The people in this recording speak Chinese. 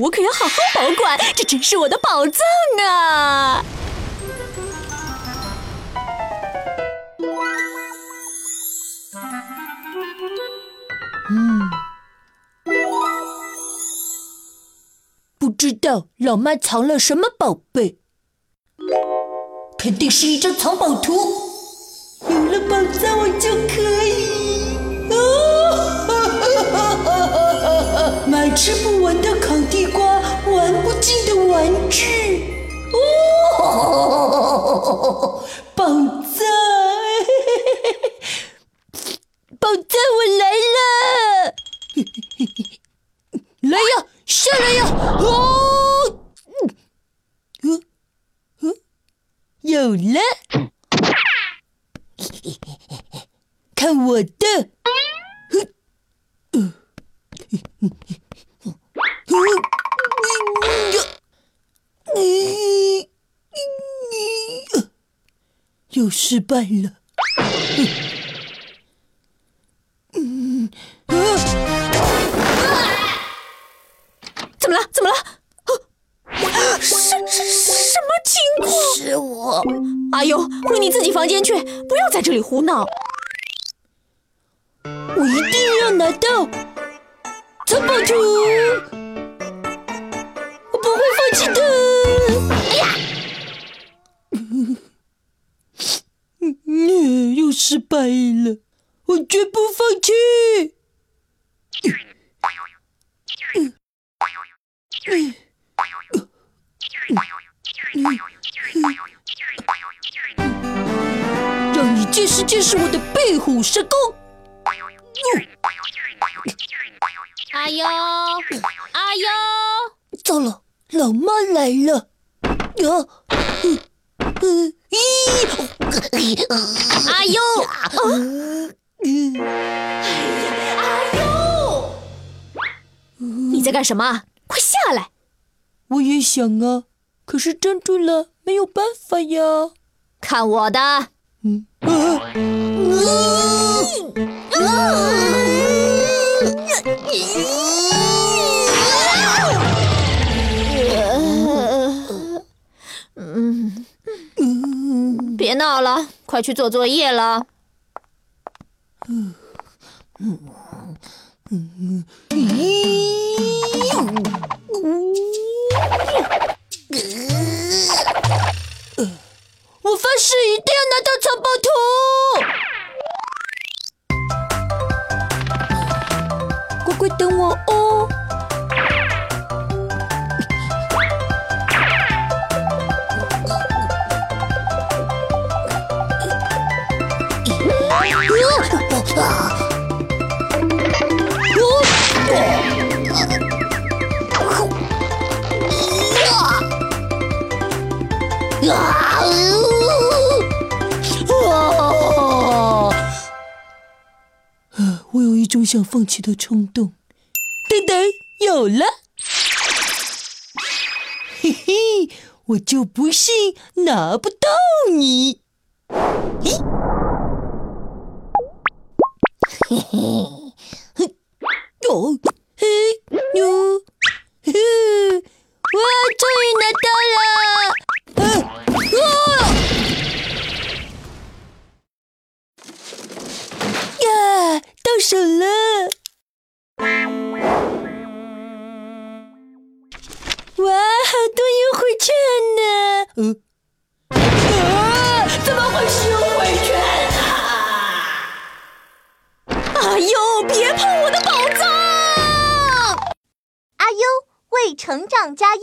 我可要好好保管，这真是我的宝藏啊！嗯，不知道老妈藏了什么宝贝，肯定是一张藏宝图。有了宝藏，我就可以吃不完的烤地瓜，玩不尽的玩具。哦，宝藏！宝藏，我来了！来呀，下来呀！哦，嗯，嗯，有了，看我的！嗯又失败了。怎么了？怎么了？什什什么情况？是我。阿尤，回你自己房间去，不要在这里胡闹。我一定要拿到藏宝图，失败了，我绝不放弃。让你见识见识我的背虎神功！阿呦，阿呦，糟了，老妈来了！啊，嗯嗯，咦，阿优，阿优，你在干什么？快下来！我也想啊，可是站住了，没有办法呀。看我的！嗯。啊！嗯别闹了，快去做作业了。嗯嗯嗯我发誓一定要拿到藏宝图！乖乖等我哦。啊！啊！呃我有一种想放弃的冲动。等等，有了！嘿嘿，我就不信拿不到你！嘿，嘿嘿，嘿，哟，嘿，手了！哇，好多优惠券呢！嗯，啊，怎么会是优惠券啊？阿优，别碰我的宝藏！阿优为成长加油。